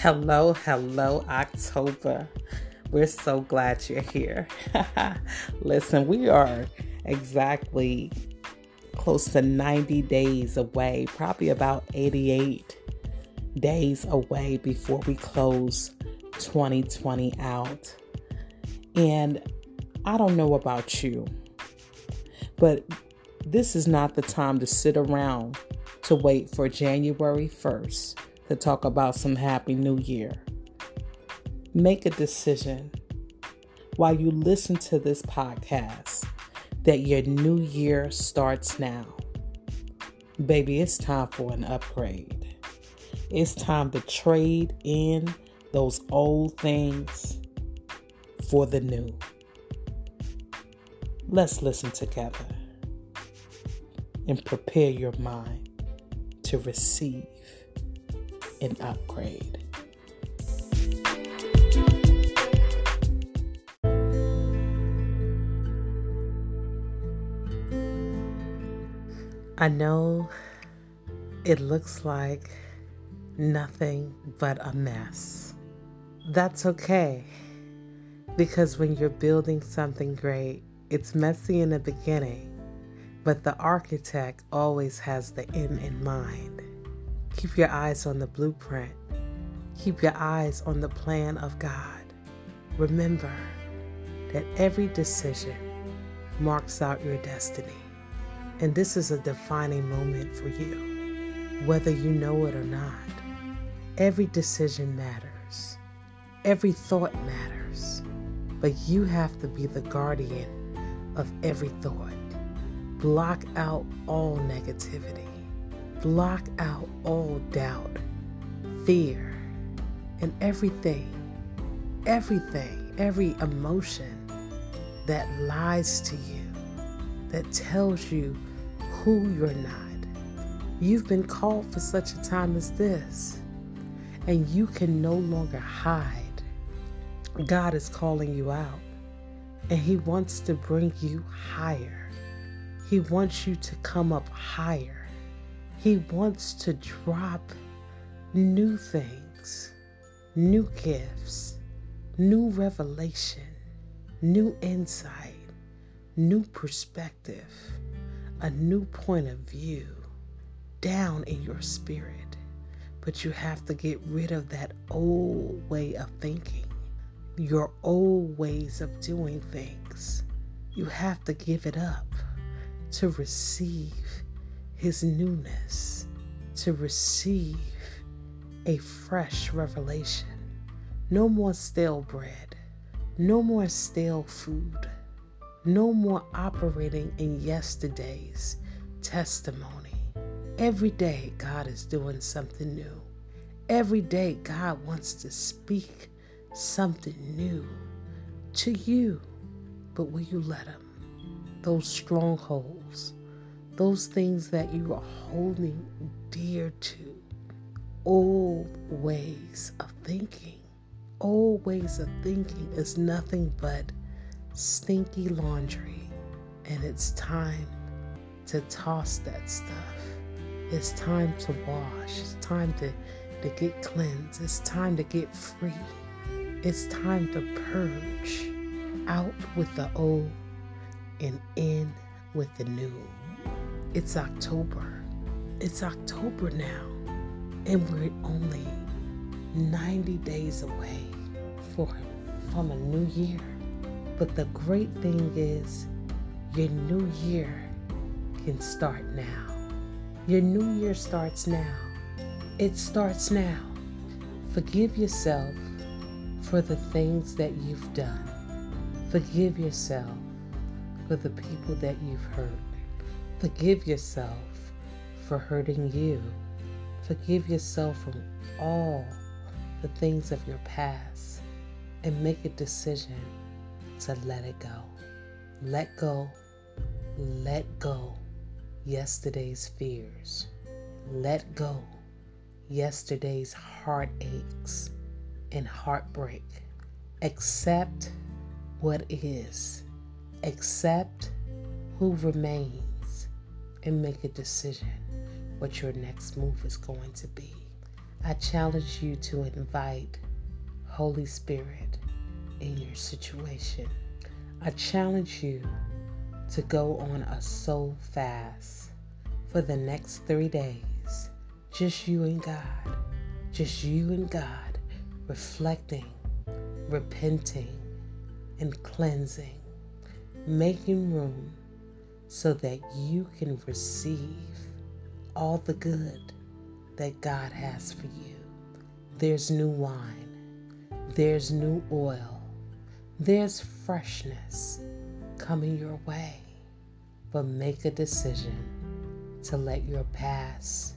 Hello, hello, October. We're so glad you're here. Listen, we are exactly close to 90 days away, probably about 88 days away before we close 2020 out. And I don't know about you, but this is not the time to sit around to wait for January 1st to talk about some Happy New Year. Make a decision while you listen to this podcast that your new year starts now. Baby, it's time for an upgrade. It's time to trade in those old things for the new. Let's listen together and prepare your mind to receive an upgrade. I know it looks like nothing but a mess. That's okay because when you're building something great, it's messy in the beginning, but the architect always has the end in mind. Keep your eyes on the blueprint. Keep your eyes on the plan of God. Remember that every decision marks out your destiny. And this is a defining moment for you, whether you know it or not. Every decision matters, every thought matters, but you have to be the guardian of every thought. Block out all negativity block out all doubt, fear, and everything, everything, every emotion that lies to you, that tells you who you're not. You've been called for such a time as this, and you can no longer hide. God is calling you out, and He wants to bring you higher. He wants you to come up higher. He wants to drop new things, new gifts, new revelation, new insight, new perspective, a new point of view down in your spirit. But you have to get rid of that old way of thinking, your old ways of doing things. You have to give it up to receive his newness, to receive a fresh revelation. No more stale bread, no more stale food, no more operating in yesterday's testimony. Every day, God is doing something new. Every day, God wants to speak something new to you. But will you let Him? Those strongholds, those things that you are holding dear to, old ways of thinking. Old ways of thinking is nothing but stinky laundry, and it's time to toss that stuff. It's time to wash. It's time to, to get cleansed. It's time to get free. It's time to purge out with the old and in with the new. It's October. It's October now, and we're only 90 days away for, from a new year. But the great thing is, your new year can start now. Your new year starts now. It starts now. Forgive yourself for the things that you've done. Forgive yourself for the people that you've hurt. Forgive yourself for hurting you. Forgive yourself from all the things of your past and make a decision to let it go. Let go. Let go yesterday's fears. Let go yesterday's heartaches and heartbreak. Accept what is. Accept who remains and make a decision what your next move is going to be. I challenge you to invite Holy Spirit in your situation. I challenge you to go on a soul fast for the next three days. Just you and God. Just you and God reflecting, repenting, and cleansing, making room so that you can receive all the good that God has for you. There's new wine, there's new oil, there's freshness coming your way. But make a decision to let your past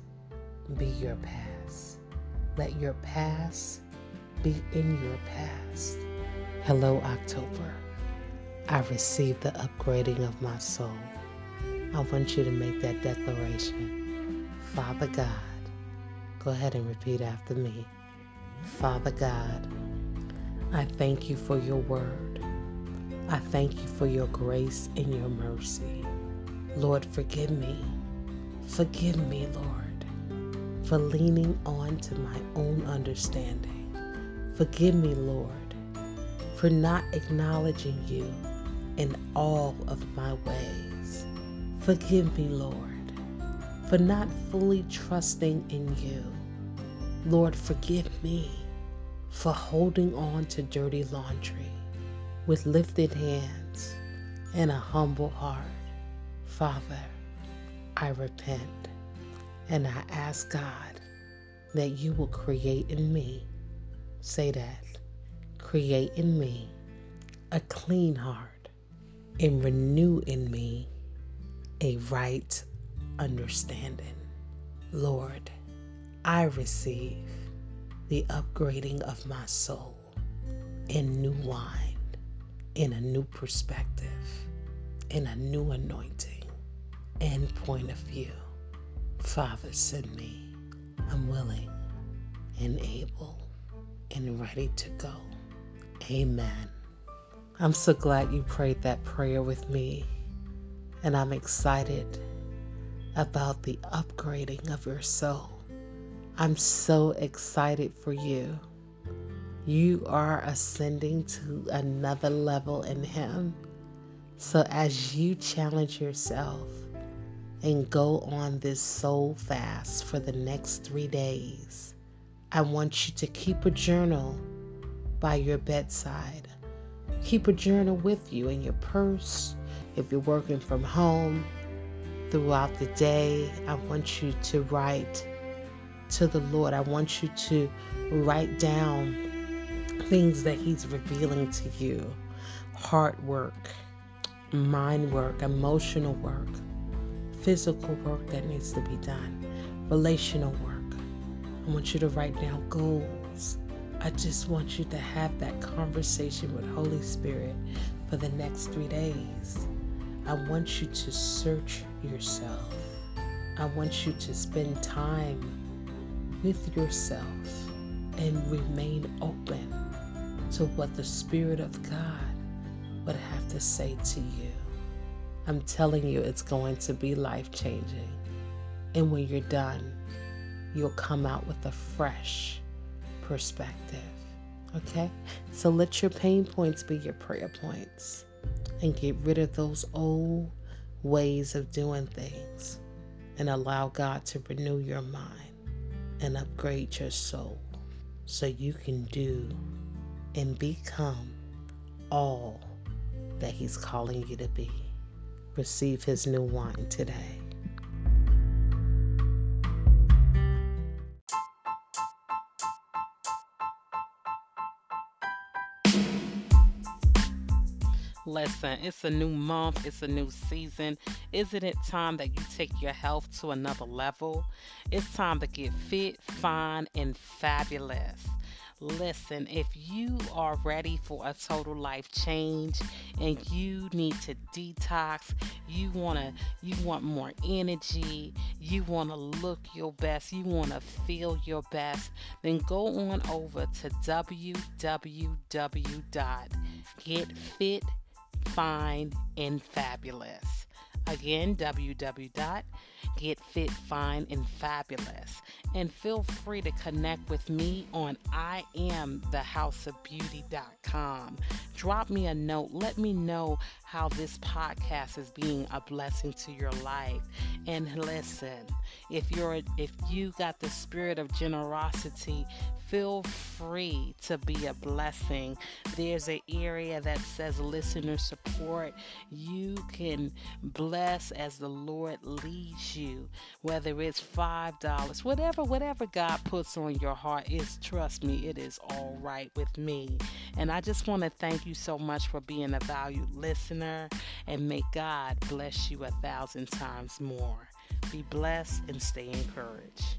be your past. Let your past be in your past. Hello, October. I received the upgrading of my soul. I want you to make that declaration. Father God, go ahead and repeat after me. Father God, I thank you for your word. I thank you for your grace and your mercy. Lord, forgive me. Forgive me, Lord, for leaning on to my own understanding. Forgive me, Lord, for not acknowledging you in all of my ways. Forgive me, Lord, for not fully trusting in you. Lord, forgive me for holding on to dirty laundry with lifted hands and a humble heart. Father, I repent and I ask God that you will create in me, say that, create in me a clean heart and renew in me a right understanding. Lord, I receive the upgrading of my soul in new wine in a new perspective, in a new anointing and point of view. Father, send me. I'm willing and able and ready to go. Amen. I'm so glad you prayed that prayer with me, and I'm excited about the upgrading of your soul. I'm so excited for you. You are ascending to another level in Him. So as you challenge yourself and go on this soul fast for the next three days, I want you to keep a journal by your bedside. Keep a journal with you in your purse. If you're working from home throughout the day, I want you to write to the Lord. I want you to write down things that He's revealing to you heart work, mind work, emotional work, physical work that needs to be done, relational work. I want you to write down goals. I just want you to have that conversation with Holy Spirit for the next three days. I want you to search yourself. I want you to spend time with yourself and remain open to what the Spirit of God would have to say to you. I'm telling you, it's going to be life changing. And when you're done, you'll come out with a fresh perspective. Okay? So let your pain points be your prayer points and get rid of those old ways of doing things and allow God to renew your mind and upgrade your soul so you can do and become all that He's calling you to be. Receive His new wine today. Listen, it's a new month, it's a new season. Isn't it time that you take your health to another level? It's time to get fit, fine, and fabulous. Listen, if you are ready for a total life change and you need to detox, you want to you want more energy, you want to look your best, you want to feel your best, then go on over to www.getfitfineandfabulous. Again, www Get fit, fine, and fabulous. And feel free to connect with me on IamTheHouseOfBeauty.com. Drop me a note. Let me know how this podcast is being a blessing to your life. And listen, if you're if you got the spirit of generosity, feel free to be a blessing. There's an area that says listener support. You can bless as the Lord leads you, whether it's five dollars, whatever, whatever God puts on your heart is trust me, it is all right with me. And I just want to thank you so much for being a valued listener and may God bless you a thousand times more. Be blessed and stay encouraged.